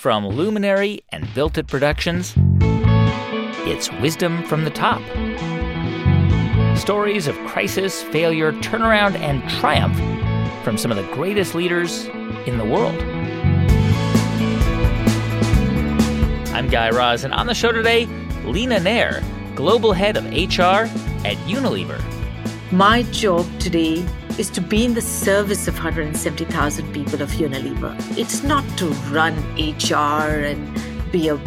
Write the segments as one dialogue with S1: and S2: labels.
S1: From Luminary and Built It Productions, it's Wisdom from the Top. Stories of crisis, failure, turnaround, and triumph from some of the greatest leaders in the world. I'm Guy Raz, and on the show today, Leena Nair, Global Head of HR at Unilever.
S2: My job today is to be in the service of 170,000 people of Unilever. It's not to run HR and be a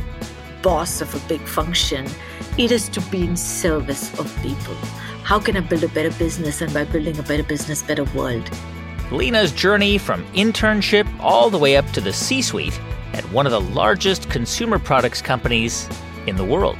S2: boss of a big function. It is to be in service of people. How can I build a better business? And by building a better business, better world.
S1: Leena's journey from internship all the way up to the C suite at one of the largest consumer products companies in the world.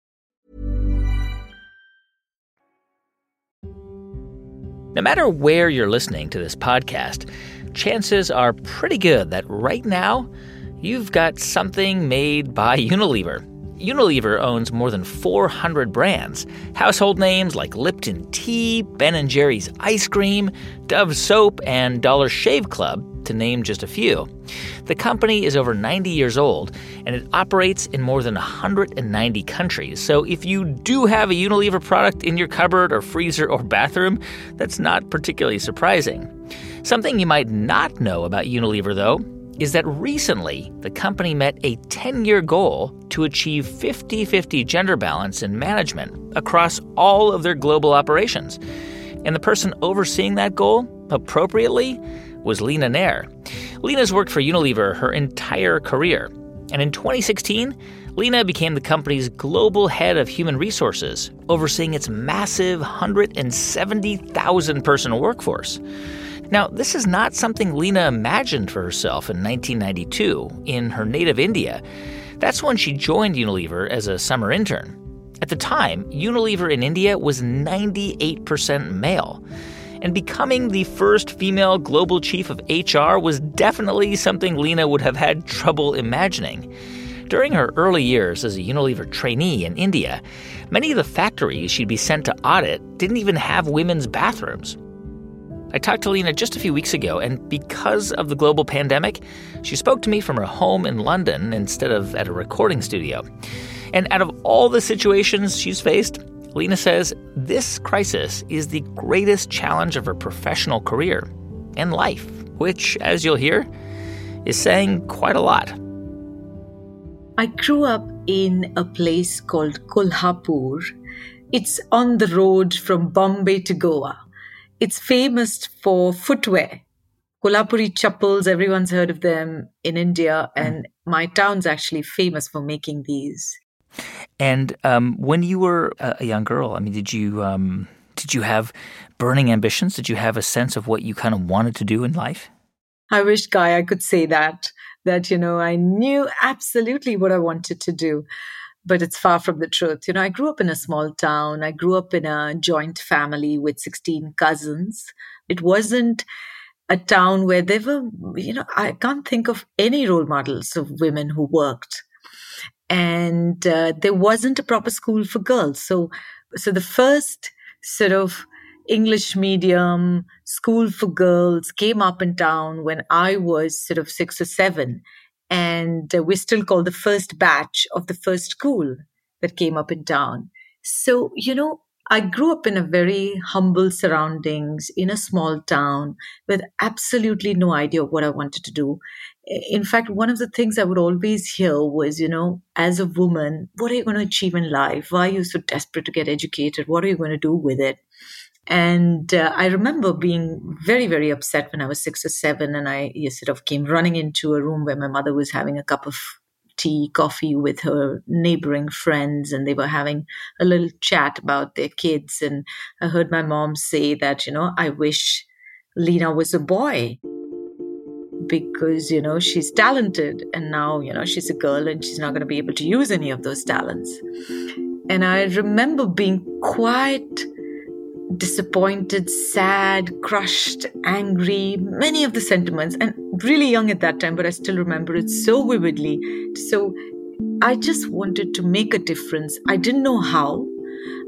S1: No matter where you're listening to this podcast, chances are pretty good that right now you've got something made by Unilever. Unilever owns more than 400 brands. Household names like Lipton Tea, Ben & Jerry's ice cream, Dove soap, and Dollar Shave Club, to name just a few. The company is over 90 years old and it operates in more than 190 countries. So if you do have a Unilever product in your cupboard or freezer or bathroom, that's not particularly surprising. Something you might not know about Unilever, though, is that recently the company met a 10 year goal to achieve 50 50 gender balance in management across all of their global operations. And the person overseeing that goal, appropriately, was Leena Nair. Leena's worked for Unilever her entire career. And in 2016, Leena became the company's global head of human resources, overseeing its massive 170,000 person workforce. Now, this is not something Leena imagined for herself in 1992 in her native India. That's when she joined Unilever as a summer intern. At the time, Unilever in India was 98% male. And becoming the first female global chief of HR was definitely something Leena would have had trouble imagining. During her early years as a Unilever trainee in India, many of the factories she'd be sent to audit didn't even have women's bathrooms. I talked to Leena just a few weeks ago, and because of the global pandemic, she spoke to me from her home in London instead of at a recording studio. And out of all the situations she's faced, Leena says this crisis is the greatest challenge of her professional career and life, which, as you'll hear, is saying quite a lot.
S2: I grew up in a place called Kolhapur. It's on the road from Bombay to Goa. It's famous for footwear. Kolhapuri chappals, everyone's heard of them in India, and my town's actually famous for making these.
S1: And um, when you were a young girl, I mean, did you um, did you have burning ambitions? Did you have a sense of what you kind of wanted to do in life?
S2: I wish, Guy, I could say that. That you know, I knew absolutely what I wanted to do but it's far from the truth. You know, I grew up in a small town. I grew up in a joint family with 16 cousins. It wasn't a town where there were, you know, I can't think of any role models of women who worked. And uh, there wasn't a proper school for girls. So, so the first sort of English medium school for girls came up in town when I was sort of six or seven and uh, we're still called the first batch of the first school that came up in town. So, you know, I grew up in a very humble surroundings in a small town with absolutely no idea of what I wanted to do. In fact, one of the things I would always hear was, you know, as a woman, what are you going to achieve in life? Why are you so desperate to get educated? What are you going to do with it? And uh, I remember being very, very upset when I was six or seven, and I sort of came running into a room where my mother was having a cup of tea, coffee with her neighboring friends, and they were having a little chat about their kids. And I heard my mom say that, you know, I wish Leena was a boy because, you know, she's talented. And now, you know, she's a girl and she's not going to be able to use any of those talents. And I remember being quite disappointed, sad, crushed, angry, many of the sentiments, and really young at that time, but I still remember it so vividly. So I just wanted to make a difference. I didn't know how.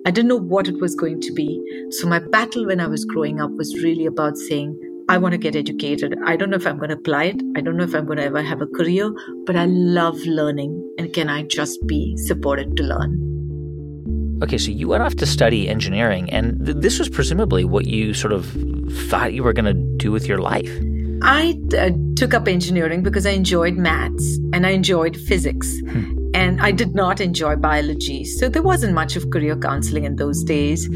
S2: I didn't know what it was going to be. So my battle when I was growing up was really about saying, I want to get educated. I don't know if I'm going to apply it. I don't know if I'm going to ever have a career, but I love learning. And can I just be supported to learn?
S1: Okay, so you went off to study engineering, and th- this was presumably what you sort of thought you were going to do with your life.
S2: I uh, took up engineering because I enjoyed maths and I enjoyed physics. Hmm. And I did not enjoy biology. So there wasn't much of career counseling in those days.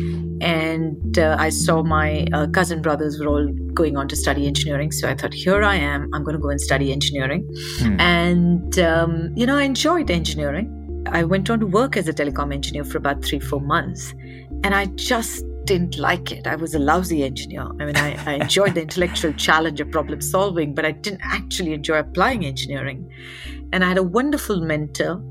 S2: And uh, I saw my uh, cousin brothers were all going on to study engineering. So I thought, here I am. I'm going to go and study engineering. Hmm. And, um, you know, I enjoyed engineering. I went on to work as a telecom engineer for about three, four months. And I just didn't like it. I was a lousy engineer. I mean, I, I enjoyed the intellectual challenge of problem solving, but I didn't actually enjoy applying engineering. And I had a wonderful mentor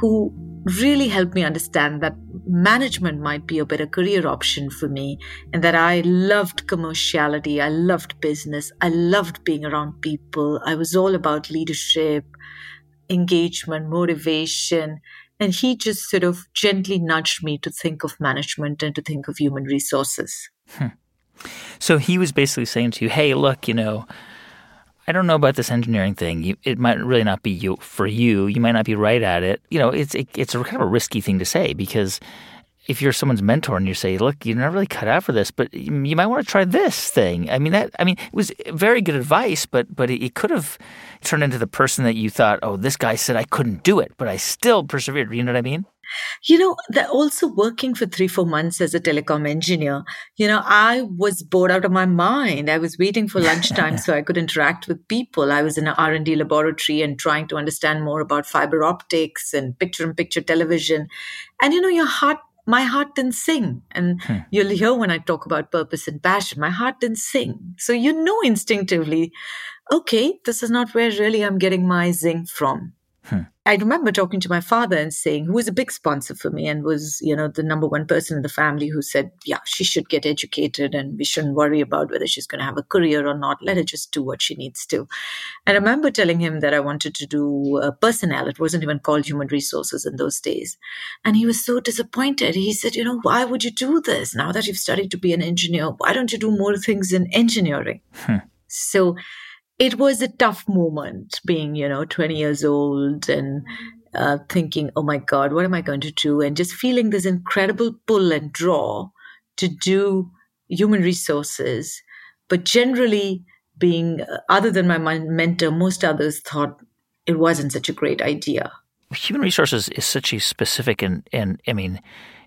S2: who really helped me understand that management might be a better career option for me and that I loved commerciality. I loved business. I loved being around people. I was all about leadership engagement, motivation. And he just sort of gently nudged me to think of management and to think of human resources. Hmm.
S1: So he was basically saying to you, hey, look, you know, I don't know about this engineering thing. You, it might really not be you for you. You might not be right at it. You know, it's it, it's a kind of a risky thing to say because if you're someone's mentor and you say, "Look, you're not really cut out for this, but you might want to try this thing." I mean, that I mean, it was very good advice, but but it, could have turned into the person that you thought, "Oh, this guy said I couldn't do it, but I still persevered." You know what I mean?
S2: You know, that also working for three, four months as a telecom engineer, you know, I was bored out of my mind. I was waiting for lunchtime so I could interact with people. I was in an R&D laboratory and trying to understand more about fiber optics and picture-in-picture television. And, you know, your heart my heart didn't sing. And hmm. you'll hear when I talk about purpose and passion, my heart didn't sing. So you know instinctively, okay, this is not where really I'm getting my zing from. Hmm. I remember talking to my father and saying, who was a big sponsor for me and was, you know, the number one person in the family who said, yeah, she should get educated and we shouldn't worry about whether she's going to have a career or not. Let her just do what she needs to. I remember telling him that I wanted to do uh, personnel. It wasn't even called human resources in those days. And he was so disappointed. He said, you know, why would you do this now that you've studied to be an engineer? Why don't you do more things in engineering? Hmm. So, it was a tough moment being, you know, 20 years old and uh, thinking, oh my God, what am I going to do? And just feeling this incredible pull and draw to do human resources. But generally, being, uh, other than my mentor, most others thought it wasn't such a great idea.
S1: Human resources is such a specific and, and I mean,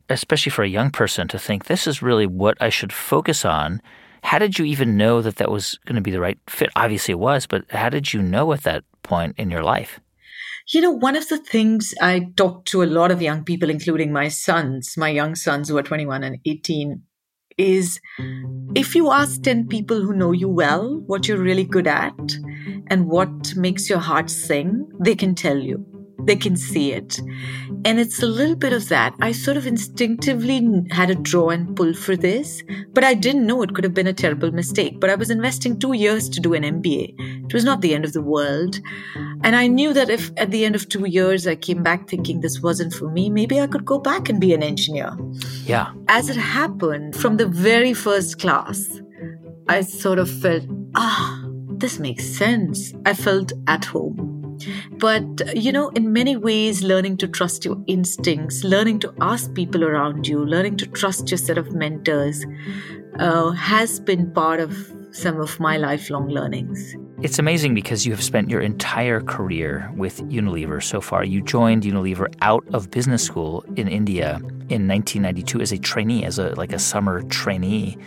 S1: especially for a young person to think this is really what I should focus on how did you even know that that was going to be the right fit? Obviously, it was, but how did you know at that point in your life?
S2: You know, one of the things I talk to a lot of young people, including my sons, my young sons who are 21 and 18, is if you ask 10 people who know you well what you're really good at and what makes your heart sing, they can tell you they can see it. And it's a little bit of that. I sort of instinctively had a draw and pull for this, but I didn't know it could have been a terrible mistake. But I was investing two years to do an MBA. It was not the end of the world. And I knew that if at the end of two years I came back thinking this wasn't for me, maybe I could go back and be an engineer.
S1: Yeah.
S2: As it happened, from the very first class, I sort of felt, ah, this makes sense. I felt at home. But, you know, in many ways, learning to trust your instincts, learning to ask people around you, learning to trust your set of mentors uh, has been part of some of my lifelong learnings.
S1: It's amazing because you have spent your entire career with Unilever so far. You joined Unilever out of business school in India in 1992 as a trainee, as a like a summer trainee.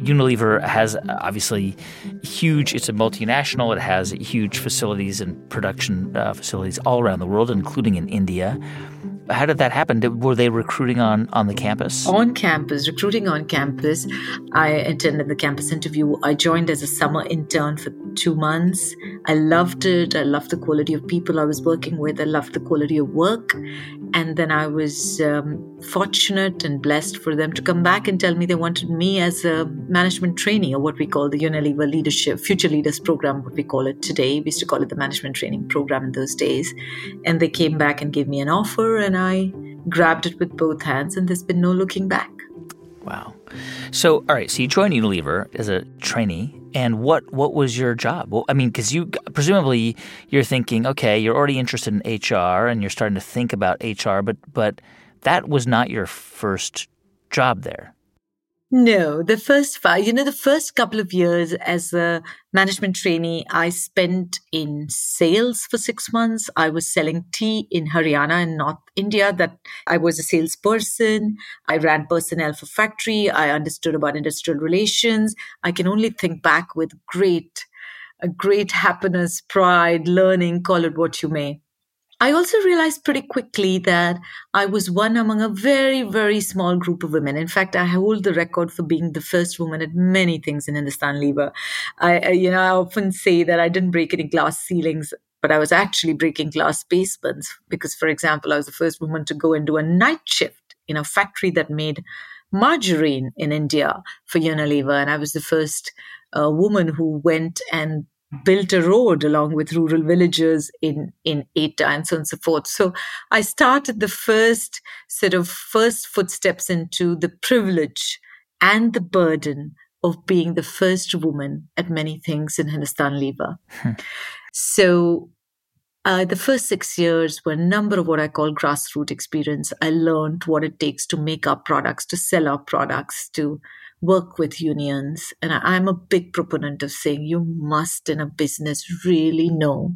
S1: Unilever has obviously huge, it's a multinational, it has huge facilities and production uh, facilities all around the world, including in India. How did that happen? Did, were they recruiting on, on the campus?
S2: On campus, recruiting on campus. I attended the campus interview. I joined as a summer intern for two months. I loved it. I loved the quality of people I was working with. I loved the quality of work. And then I was um, fortunate and blessed for them to come back and tell me they wanted me as a management trainee, or what we call the Unilever Leadership Future Leaders Program, what we call it today. We used to call it the Management Training Program in those days. And they came back and gave me an offer, and I grabbed it with both hands, and there's been no looking back.
S1: Wow. So, all right. So you joined Unilever as a trainee, and what what was your job? Well, I mean, because you presumably you're thinking, okay, you're already interested in HR, and you're starting to think about HR, but but that was not your first job there.
S2: No, the first five, you know, the first couple of years as a management trainee, I spent in sales for six months. I was selling tea in Haryana in North India that I was a salesperson. I ran personnel for factory. I understood about industrial relations. I can only think back with great, a great happiness, pride, learning, call it what you may. I also realized pretty quickly that I was one among a very, very small group of women. In fact, I hold the record for being the first woman at many things in Hindustan Lever. I, you know, I often say that I didn't break any glass ceilings, but I was actually breaking glass basements because, for example, I was the first woman to go and do a night shift in a factory that made margarine in India for Unilever, and I was the first uh, woman who went and built a road along with rural villagers in in Etah and so on and so forth. So I started the first sort of first footsteps into the privilege and the burden of being the first woman at many things in Hindustan Lever. Hmm. So uh, the first six years were a number of what I call grassroots experience. I learned what it takes to make our products, to sell our products, to work with unions. And I'm a big proponent of saying you must, in a business, really know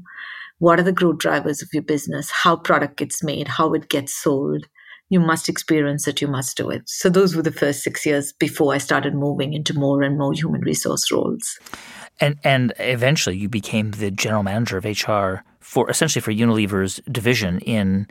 S2: what are the growth drivers of your business, how product gets made, how it gets sold. You must experience it, you must do it. So those were the first six years before I started moving into more and more human resource roles.
S1: And and eventually you became the general manager of HR for essentially for Unilever's division in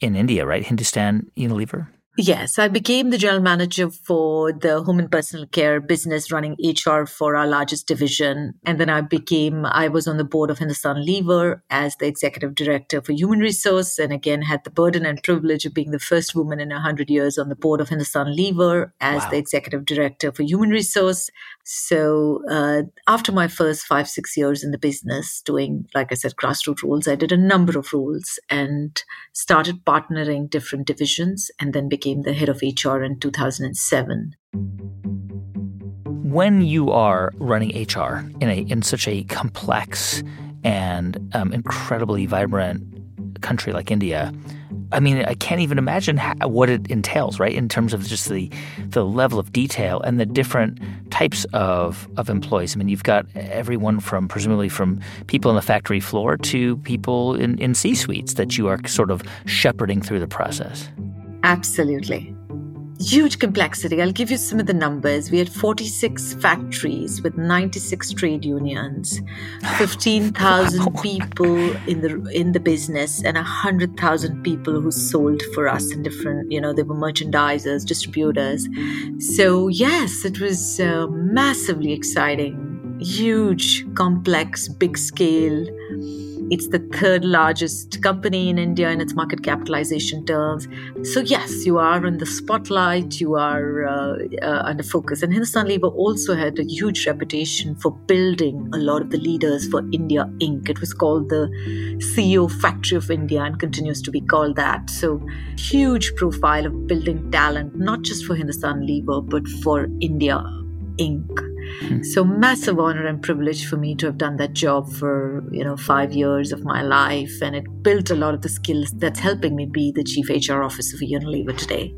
S1: in India, right? Hindustan Unilever?
S2: Yes, I became the general manager for the home and personal care business, running HR for our largest division. And then I became, I was on the board of Hindustan Lever as the executive director for human resource. And again, had the burden and privilege of being the first woman in 100 years on the board of Hindustan Lever as wow. the executive director for human resource. So uh, after my first five, six years in the business, doing, like I said, grassroots roles, I did a number of roles and started partnering different divisions and then became became the head of HR in 2007.
S1: When you are running HR in a in such a complex and um, incredibly vibrant country like India, I mean, I can't even imagine how, what it entails, right? In terms of just the the level of detail and the different types of of employees. I mean, you've got everyone from presumably from people on the factory floor to people in, in C suites that you are sort of shepherding through the process.
S2: Absolutely. Huge complexity. I'll give you some of the numbers. We had 46 factories with 96 trade unions, 15,000 people in the in the business, and 100,000 people who sold for us in different, you know, they were merchandisers, distributors. So yes, it was uh, massively exciting, huge, complex, big scale it's the third largest company in India in its market capitalization terms. So, yes, you are in the spotlight, you are uh, uh, under focus. And Hindustan Lever also had a huge reputation for building a lot of the leaders for India Inc. It was called the CEO Factory of India and continues to be called that. So, huge profile of building talent, not just for Hindustan Lever, but for India Inc. Hmm. So massive honor and privilege for me to have done that job for, you know, 5 years of my life and it built a lot of the skills that's helping me be the chief HR officer for Unilever today.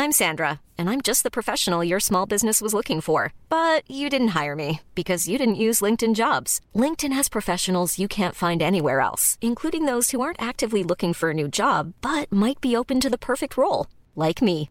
S3: I'm Sandra, and I'm just the professional your small business was looking for. But you didn't hire me because you didn't use LinkedIn jobs. LinkedIn has professionals you can't find anywhere else, including those who aren't actively looking for a new job but might be open to the perfect role, like me.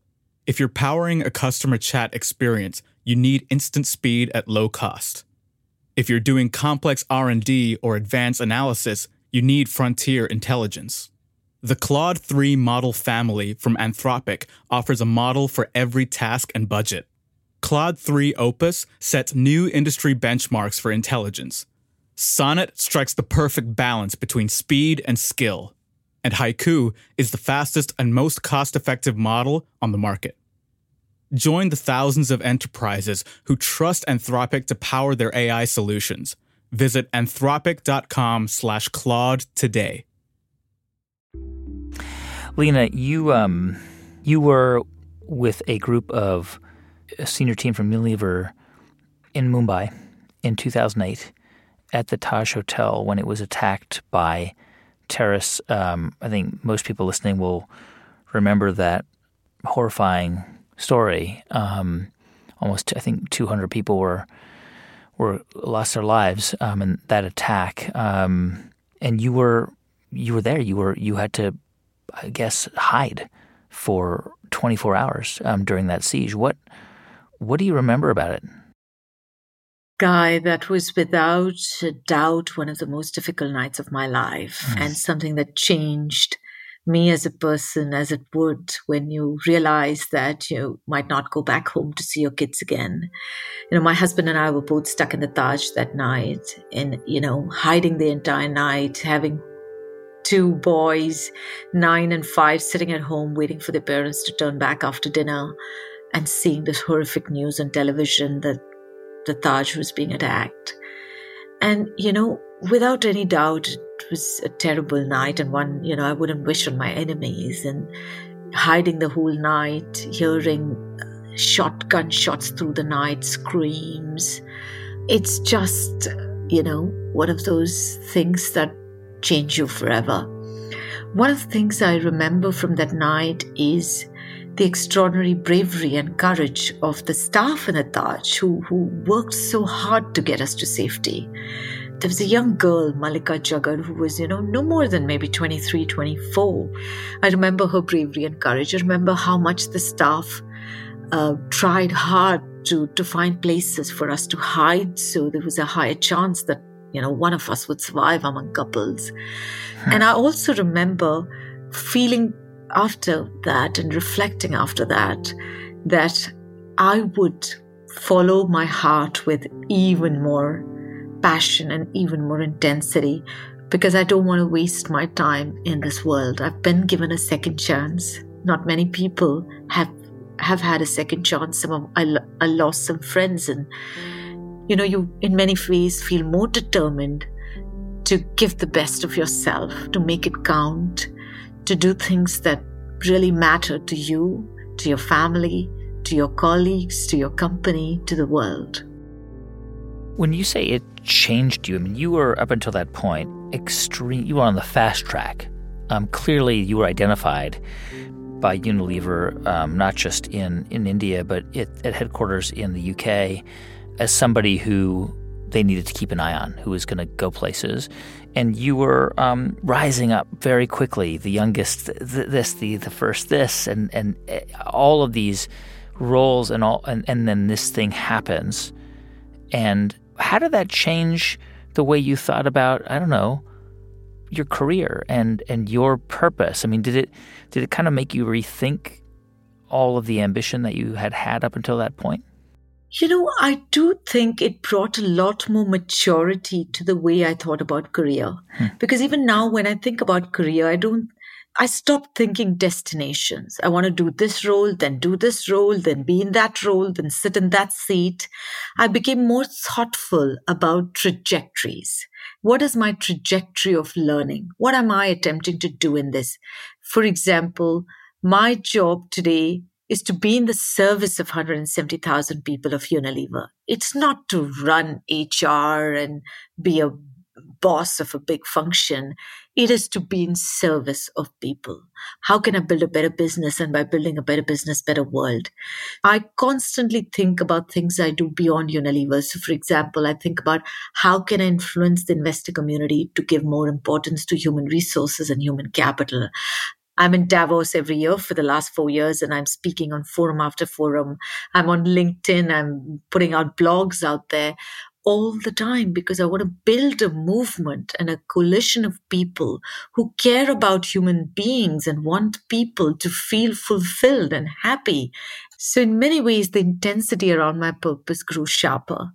S4: If you're powering a customer chat experience, you need instant speed at low cost. If you're doing complex R&D or advanced analysis, you need frontier intelligence. The Claude 3 model family from Anthropic offers a model for every task and budget. Claude 3 Opus sets new industry benchmarks for intelligence. Sonnet strikes the perfect balance between speed and skill. And Haiku is the fastest and most cost effective model on the market. Join the thousands of enterprises who trust Anthropic to power their AI solutions. Visit anthropic.com slash Claude today.
S1: Leena, you um, you were with a group of a senior team from Unilever in Mumbai in 2008 at the Taj Hotel when it was attacked by terrorists. Um, I think most people listening will remember that horrifying story. Um, almost, I think, 200 people were were lost their lives um, in that attack. Um, and you were you were there. You were you had to, I guess, hide for 24 hours um, during that siege. What what do you remember about it?
S2: Guy, that was without a doubt one of the most difficult nights of my life mm. and something that changed me as a person as it would when you realize that you might not go back home to see your kids again. You know, my husband and I were both stuck in the Taj that night and, you know, hiding the entire night, having two boys, nine and five, sitting at home waiting for their parents to turn back after dinner and seeing this horrific news on television that the Taj was being attacked. And, you know, without any doubt, it was a terrible night and one, you know, I wouldn't wish on my enemies. And hiding the whole night, hearing uh, shotgun shots through the night, screams. It's just, you know, one of those things that change you forever. One of the things I remember from that night is the extraordinary bravery and courage of the staff in the Taj who, who worked so hard to get us to safety. There was a young girl, Mallika Jagad, who was, you know, no more than maybe 23, 24. I remember her bravery and courage. I remember how much the staff uh, tried hard to, to find places for us to hide so there was a higher chance that, you know, one of us would survive among couples. Hmm. And I also remember feeling after that and reflecting after that that I would follow my heart with even more passion and even more intensity because I don't want to waste my time in this world. I've been given a second chance. Not many people have have had a second chance. Some of I, I lost some friends, and you know, you in many ways feel more determined to give the best of yourself, to make it count, to do things that really matter to you, to your family, to your colleagues, to your company, to the world.
S1: When you say it changed you, I mean, you were up until that point extreme, you were on the fast track. Um, clearly, you were identified by Unilever, um, not just in, in India, but it, at headquarters in the UK, as somebody who they needed to keep an eye on, who was going to go places. And you were um, rising up very quickly, the youngest th- this, the, the first this, and, and eh, all of these roles, and, all, and, and then this thing happens. And how did that change the way you thought about, I don't know, your career and and your purpose? I mean, did it did it kind of make you rethink all of the ambition that you had had up until that point?
S2: You know, I do think it brought a lot more maturity to the way I thought about career. Hmm. Because even now, when I think about career, I don't, I stopped thinking destinations. I want to do this role, then do this role, then be in that role, then sit in that seat. I became more thoughtful about trajectories. What is my trajectory of learning? What am I attempting to do in this? For example, my job today is to be in the service of 170,000 people of Unilever. It's not to run HR and be a boss of a big function. It is to be in service of people. How can I build a better business? And by building a better business, better world. I constantly think about things I do beyond Unilever. So, for example, I think about how can I influence the investor community to give more importance to human resources and human capital? I'm in Davos every year for the last four years and I'm speaking on forum after forum. I'm on LinkedIn. I'm putting out blogs out there all the time because I want to build a movement and a coalition of people who care about human beings and want people to feel fulfilled and happy. So in many ways, the intensity around my purpose grew sharper.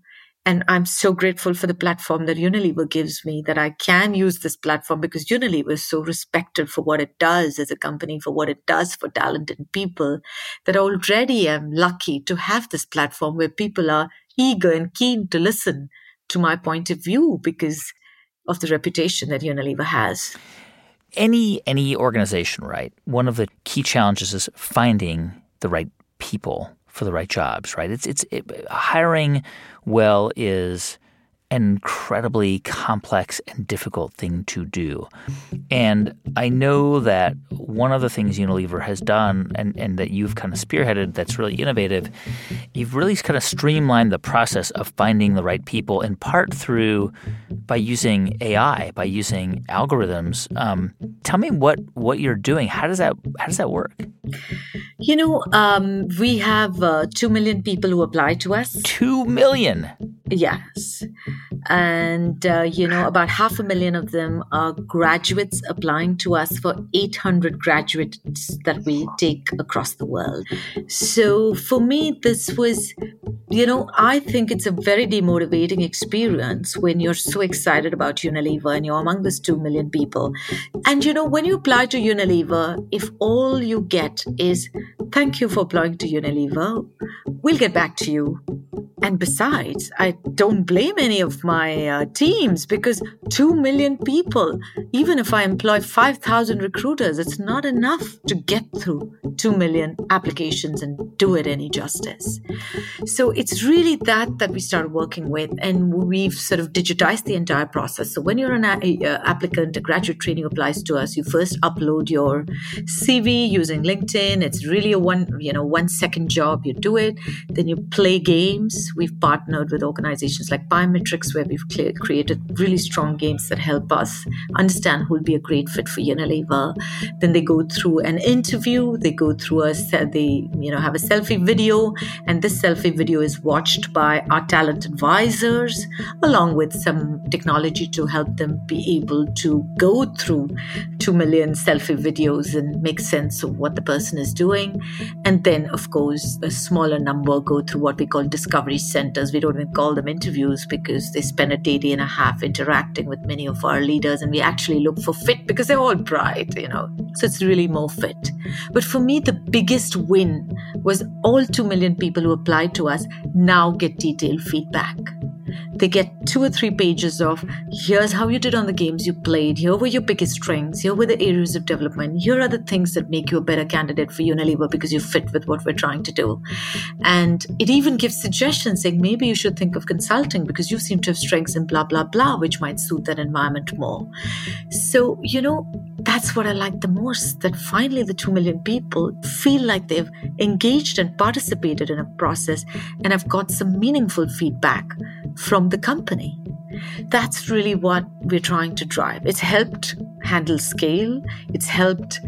S2: And I'm so grateful for the platform that Unilever gives me that I can use this platform because Unilever is so respected for what it does as a company, for what it does for talented people, that already I'm lucky to have this platform where people are eager and keen to listen to my point of view because of the reputation that Unilever has.
S1: Any any organization, right? One of the key challenges is finding the right people for the right jobs, right? It's it's it, hiring well is an incredibly complex and difficult thing to do. And I know that one of the things Unilever has done and, and that you've kind of spearheaded that's really innovative, you've really kind of streamlined the process of finding the right people in part through by using AI, by using algorithms. Um, tell me what, what you're doing. How does that how does that work?
S2: You know, um, we have uh, 2 million people who apply to us.
S1: 2 million?
S2: Yes. And, uh, you know, about half a million of them are graduates applying to us for 800 graduates that we take across the world. So for me, this was, you know, I think it's a very demotivating experience when you're so excited about Unilever and you're among those 2 million people. And, you know, when you apply to Unilever, if all you get is, thank you for applying to Unilever, we'll get back to you. And besides, I don't blame any of my uh, teams because 2 million people, even if I employ 5,000 recruiters, it's not enough to get through 2 million applications and do it any justice. So it's really that that we started working with, and we've sort of digitized the entire process. So when you're an a, a applicant, a graduate training applies to us, you first upload your CV using LinkedIn. It's really a one, you know, one second job. You do it, then you play games We've partnered with organizations like Pymetrics, where we've created really strong games that help us understand who will be a great fit for Unilever. Then they go through an interview. They go through a they you know have a selfie video, and this selfie video is watched by our talent advisors, along with some technology to help them be able to go through two million selfie videos and make sense of what the person is doing. And then, of course, a smaller number go through what we call discovery centers. We don't even call them interviews because they spend a day, day and a half interacting with many of our leaders, and we actually look for fit because they're all bright, you know. So it's really more fit. But for me, the biggest win was all 2 million people who applied to us now get detailed feedback. They get two or three pages of here's how you did on the games you played, here were your biggest strengths, here were the areas of development, here are the things that make you a better candidate for Unilever because you fit with what we're trying to do. And it even gives suggestions saying maybe you should think of consulting because you seem to have strengths in blah, blah, blah, which might suit that environment more. So, you know, that's what I like the most that finally the 2 million people feel like they've engaged and participated in a process and have got some meaningful feedback from the company. That's really what we're trying to drive. It's helped handle scale, it's helped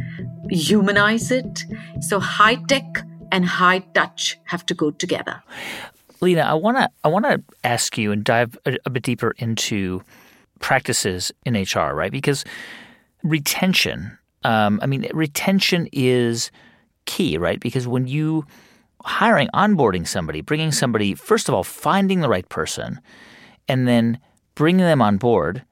S2: humanize it. So high tech and high touch have to go together.
S1: Leena, I want to I want to ask you and dive a, a bit deeper into practices in HR, right? Because retention, um, I mean, retention is key, right? Because when you hiring, onboarding somebody, bringing somebody, first of all, finding the right person, and then bringing them on board,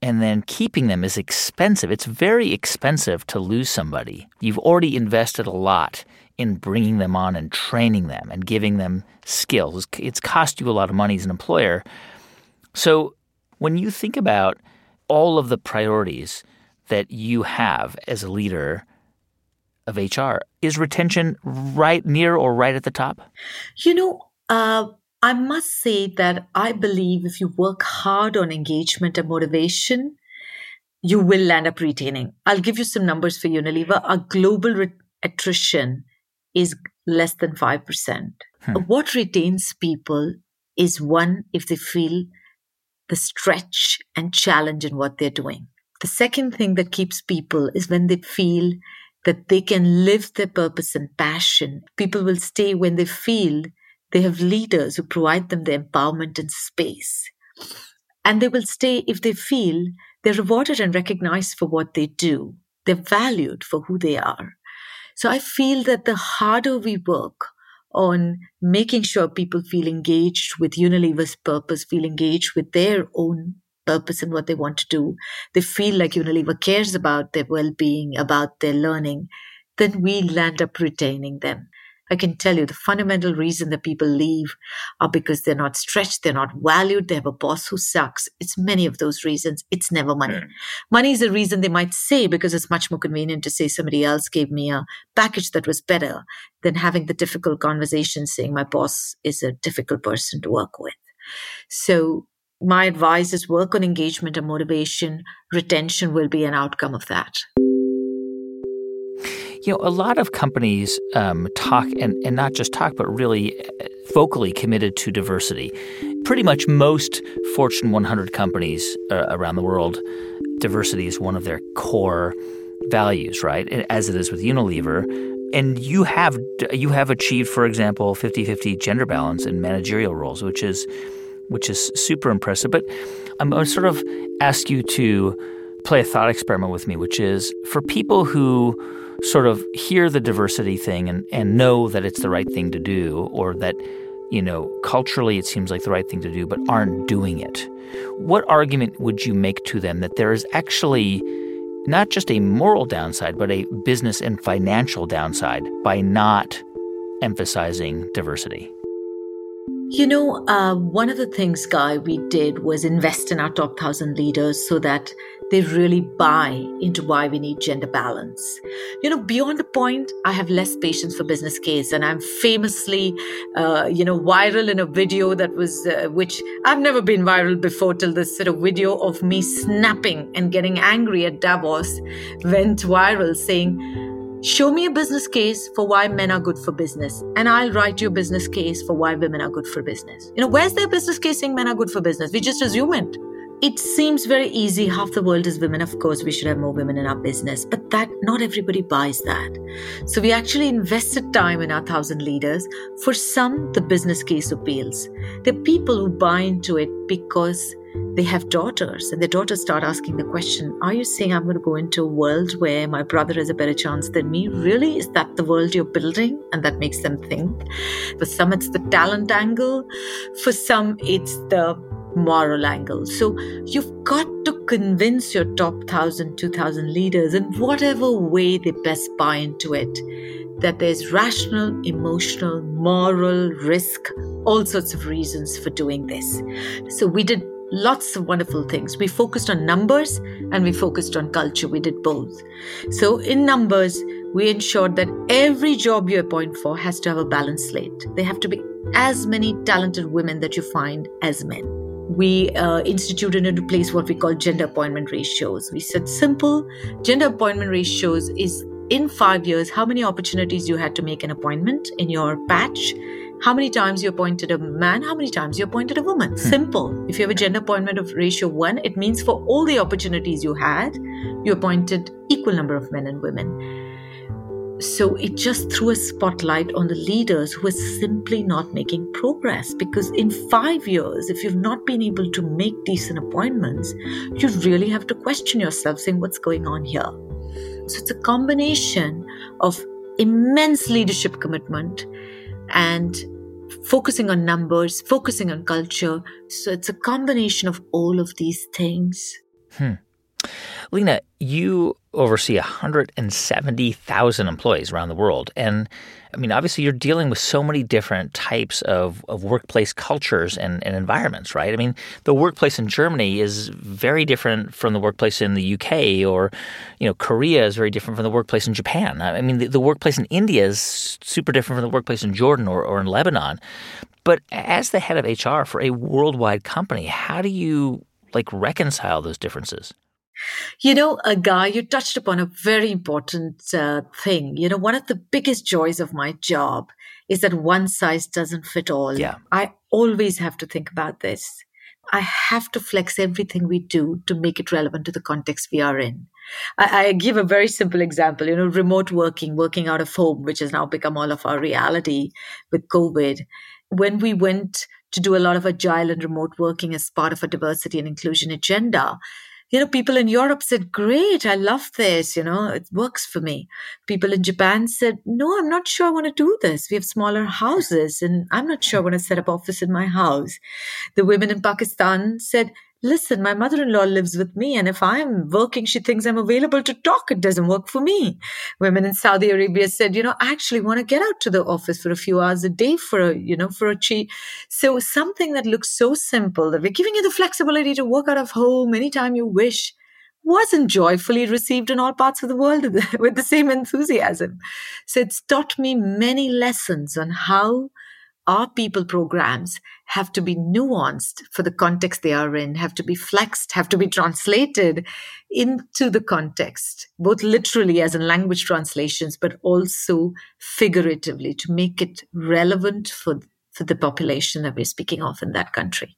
S1: and then keeping them is expensive. It's very expensive to lose somebody. You've already invested a lot in bringing them on and training them and giving them skills. It's cost you a lot of money as an employer. So when you think about all of the priorities that you have as a leader of HR. Is retention right near or right at the top?
S2: You know, uh, I must say that I believe if you work hard on engagement and motivation, you will end up retaining. I'll give you some numbers for Unilever. Our global re- attrition is less than 5%. Hmm. What retains people is one, if they feel the stretch and challenge in what they're doing. The second thing that keeps people is when they feel that they can live their purpose and passion. People will stay when they feel they have leaders who provide them the empowerment and space. And they will stay if they feel they're rewarded and recognized for what they do. They're valued for who they are. So I feel that the harder we work on making sure people feel engaged with Unilever's purpose, feel engaged with their own purpose and what they want to do, they feel like Unilever cares about their well being, about their learning, then we land up retaining them. I can tell you the fundamental reason that people leave are because they're not stretched, they're not valued, they have a boss who sucks. It's many of those reasons. It's never money. Mm. Money is a reason they might say because it's much more convenient to say somebody else gave me a package that was better than having the difficult conversation saying my boss is a difficult person to work with. So my advice is work on engagement and motivation. Retention will be an outcome of that.
S1: You know, a lot of companies um, talk, and, and not just talk, but really uh, vocally committed to diversity. Pretty much most Fortune 100 companies uh, around the world, diversity is one of their core values, right? As it is with Unilever. And you have you have achieved, for example, 50-50 gender balance in managerial roles, which is which is super impressive. But I'm going to sort of ask you to play a thought experiment with me, which is for people who sort of hear the diversity thing and, and know that it's the right thing to do, or that, you know, culturally it seems like the right thing to do, but aren't doing it. What argument would you make to them that there is actually not just a moral downside, but a business and financial downside by not emphasizing diversity?
S2: You know, uh, one of the things, Guy, we did was invest in our top thousand leaders so that they really buy into why we need gender balance. You know, beyond a point, I have less patience for business case, and I'm famously, uh, you know, viral in a video that was, uh, which I've never been viral before till this sort of video of me snapping and getting angry at Davos went viral saying, Show me a business case for why men are good for business, and I'll write you a business case for why women are good for business. You know, where's their business case saying men are good for business? We just assume it. It seems very easy. Half the world is women. Of course, we should have more women in our business, but that not everybody buys that. So we actually invested time in our thousand leaders. For some, the business case appeals. Are people who buy into it because they have daughters and their daughters start asking the question are you saying i'm going to go into a world where my brother has a better chance than me? Really? Is that the world you're building? And that makes them think. For some it's the talent angle. For some it's the moral angle. So you've got to convince your top 1,000, 2,000 leaders in whatever way they best buy into it that there's rational, emotional, moral, risk, all sorts of reasons for doing this. So we did lots of wonderful things. We focused on numbers and we focused on culture. We did both. So in numbers, we ensured that every job you appoint for has to have a balanced slate. They have to be as many talented women that you find as men. We uh, instituted into place what we call gender appointment ratios. We said simple gender appointment ratios is in five years how many opportunities you had to make an appointment in your patch how many times you appointed a man, how many times you appointed a woman. Hmm. Simple. If you have a gender appointment of ratio one, it means for all the opportunities you had, you appointed equal number of men and women. So it just threw a spotlight on the leaders who were simply not making progress. Because in five years, if you've not been able to make decent appointments, you really have to question yourself, saying, What's going on here? So it's a combination of immense leadership commitment and focusing on numbers, focusing on culture. So it's a combination of all of these things.
S1: Hmm. Leena, you oversee 170,000 employees around the world. And I mean, obviously, you're dealing with so many different types of, of workplace cultures and, and environments, right? I mean, the workplace in Germany is very different from the workplace in the UK, or, you know, Korea is very different from the workplace in Japan. I mean, the, the workplace in India is super different from the workplace in Jordan or, or in Lebanon. But as the head of HR for a worldwide company, how do you like reconcile those differences?
S2: You know, a Guy, you touched upon a very important uh, thing. You know, one of the biggest joys of my job is that one size doesn't fit all.
S1: Yeah.
S2: I always have to think about this. I have to flex everything we do to make it relevant to the context we are in. I, I, give a very simple example, you know, remote working, working out of home, which has now become all of our reality with COVID. When we went to do a lot of agile and remote working as part of a diversity and inclusion agenda, you know, people in Europe said, Great, I love this, you know, it works for me. People in Japan said, No, I'm not sure I want to do this. We have smaller houses and I'm not sure I want to set up office in my house. The women in Pakistan said, listen, my mother in law lives with me, and if I'm working, she thinks I'm available to talk. It doesn't work for me. Women in Saudi Arabia said, you know, I actually want to get out to the office for a few hours a day for a, you know, for a cheat. So something that looks so simple that we're giving you the flexibility to work out of home anytime you wish wasn't joyfully received in all parts of the world with the same enthusiasm. So it's taught me many lessons on how our people programs have to be nuanced for the context they are in, have to be flexed, have to be translated into the context, both literally as in language translations, but also figuratively to make it relevant for, for the population that we're speaking of in that country.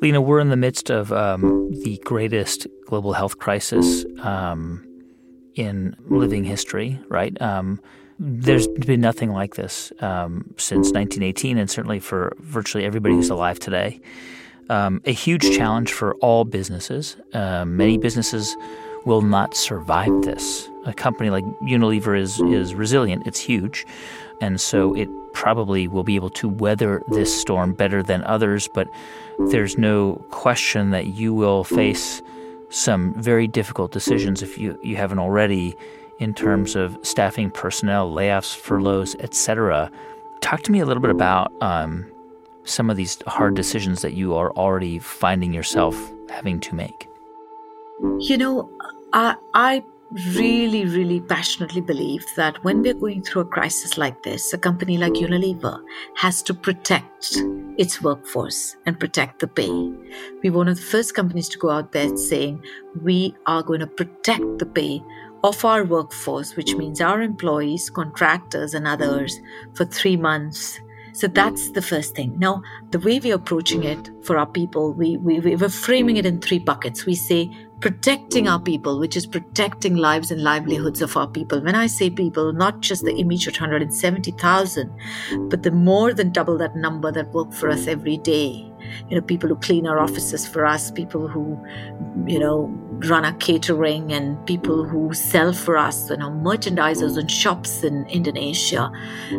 S1: Leena, we're in the midst of um, the greatest global health crisis um, in living history, right? Um, there's been nothing like this um, since 1918, and certainly for virtually everybody who's alive today. Um, a huge challenge for all businesses. Uh, many businesses will not survive this. A company like Unilever is is resilient; it's huge, and so it probably will be able to weather this storm better than others. But there's no question that you will face some very difficult decisions if you, you haven't already in terms of staffing personnel, layoffs, furloughs, etc. Talk to me a little bit about um, some of these hard decisions that you are already finding yourself having to make.
S2: You know, I, I really, really passionately believe that when we're going through a crisis like this, a company like Unilever has to protect its workforce and protect the pay. We're one of the first companies to go out there saying we are going to protect the pay of our workforce, which means our employees, contractors, and others, for three months. So that's the first thing. Now, the way we're approaching it for our people, we, we, we're framing it in three buckets. We say protecting our people, which is protecting lives and livelihoods of our people. When I say people, not just the immediate 170,000, but the more than double that number that work for us every day you know people who clean our offices for us people who you know run our catering and people who sell for us you know merchandisers and shops in indonesia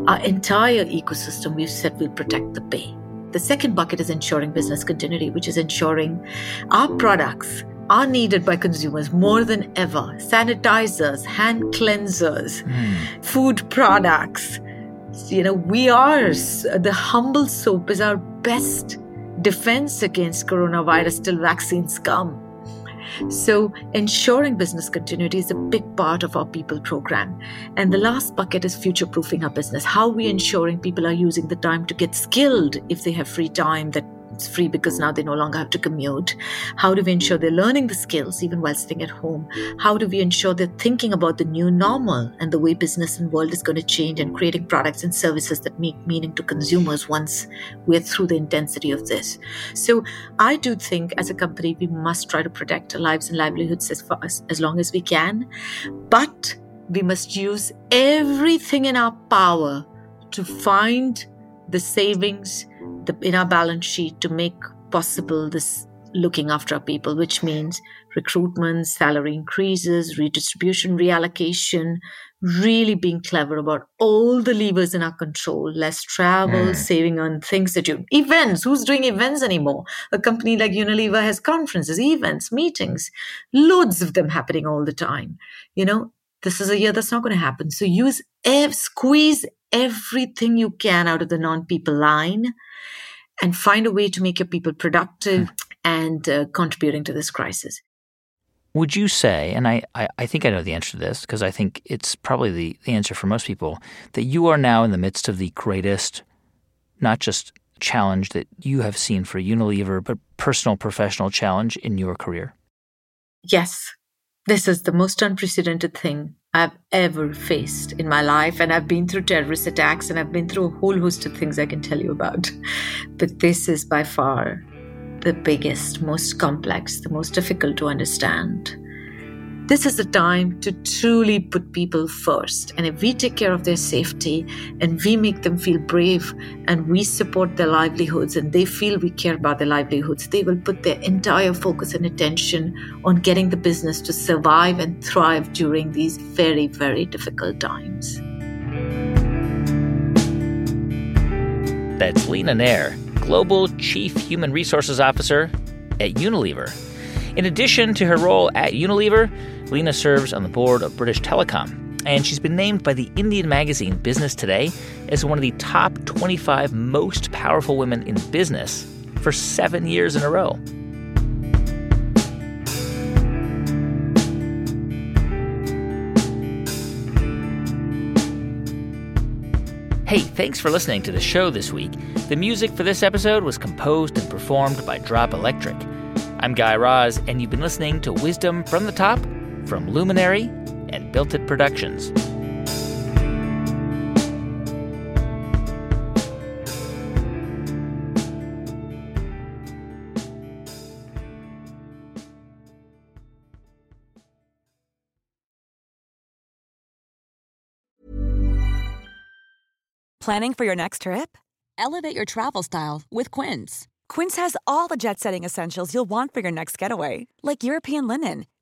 S2: our entire ecosystem we've said we'll protect the pay The second bucket is ensuring business continuity, which is ensuring our products are needed by consumers more than ever. Sanitizers, hand cleansers, mm. food products. You know, we are the humble soap is our best defense against coronavirus till vaccines come. So, ensuring business continuity is a big part of our people program. And the last bucket is future proofing our business. How are we ensuring people are using the time to get skilled if they have free time that it's free because now they no longer have to commute. How do we ensure they're learning the skills even while sitting at home? How do we ensure they're thinking about the new normal and the way business and world is going to change and creating products and services that make meaning to consumers once we're through the intensity of this? So I do think as a company we must try to protect our lives and livelihoods as far as, as long as we can. But we must use everything in our power to find the savings the, in our balance sheet to make possible this looking after our people, which means recruitment, salary increases, redistribution, reallocation, really being clever about all the levers in our control, less travel, mm. saving on things that you events. Who's doing events anymore? A company like Unilever has conferences, events, meetings, loads of them happening all the time. You know, this is a year that's not going to happen. So use ev- squeeze everything you can out of the non-people line and find a way to make your people productive hmm. and uh, contributing to this crisis.
S1: Would you say, and I, I, I think I know the answer to this because I think it's probably the, the answer for most people, that you are now in the midst of the greatest, not just challenge that you have seen for Unilever, but personal, professional challenge in your career?
S2: Yes. This is the most unprecedented thing I've ever faced in my life. And I've been through terrorist attacks and I've been through a whole host of things I can tell you about. But this is by far the biggest, most complex, the most difficult to understand. This is the time to truly put people first. And if we take care of their safety and we make them feel brave and we support their livelihoods and they feel we care about their livelihoods, they will put their entire focus and attention on getting the business to survive and thrive during these very, very difficult times.
S1: That's Leena Nair, Global Chief Human Resources Officer at Unilever. In addition to her role at Unilever, Leena serves on the board of British Telecom, and she's been named by the Indian magazine Business Today as one of the top 25 most powerful women in business for seven years in a row. Hey, thanks for listening to the show this week. The music for this episode was composed and performed by Drop Electric. I'm Guy Raz, and you've been listening to Wisdom from the Top from Luminary and Built It Productions.
S5: Planning for your next trip? Elevate your travel style with Quince. Quince has all the jet setting essentials you'll want for your next getaway, like European linen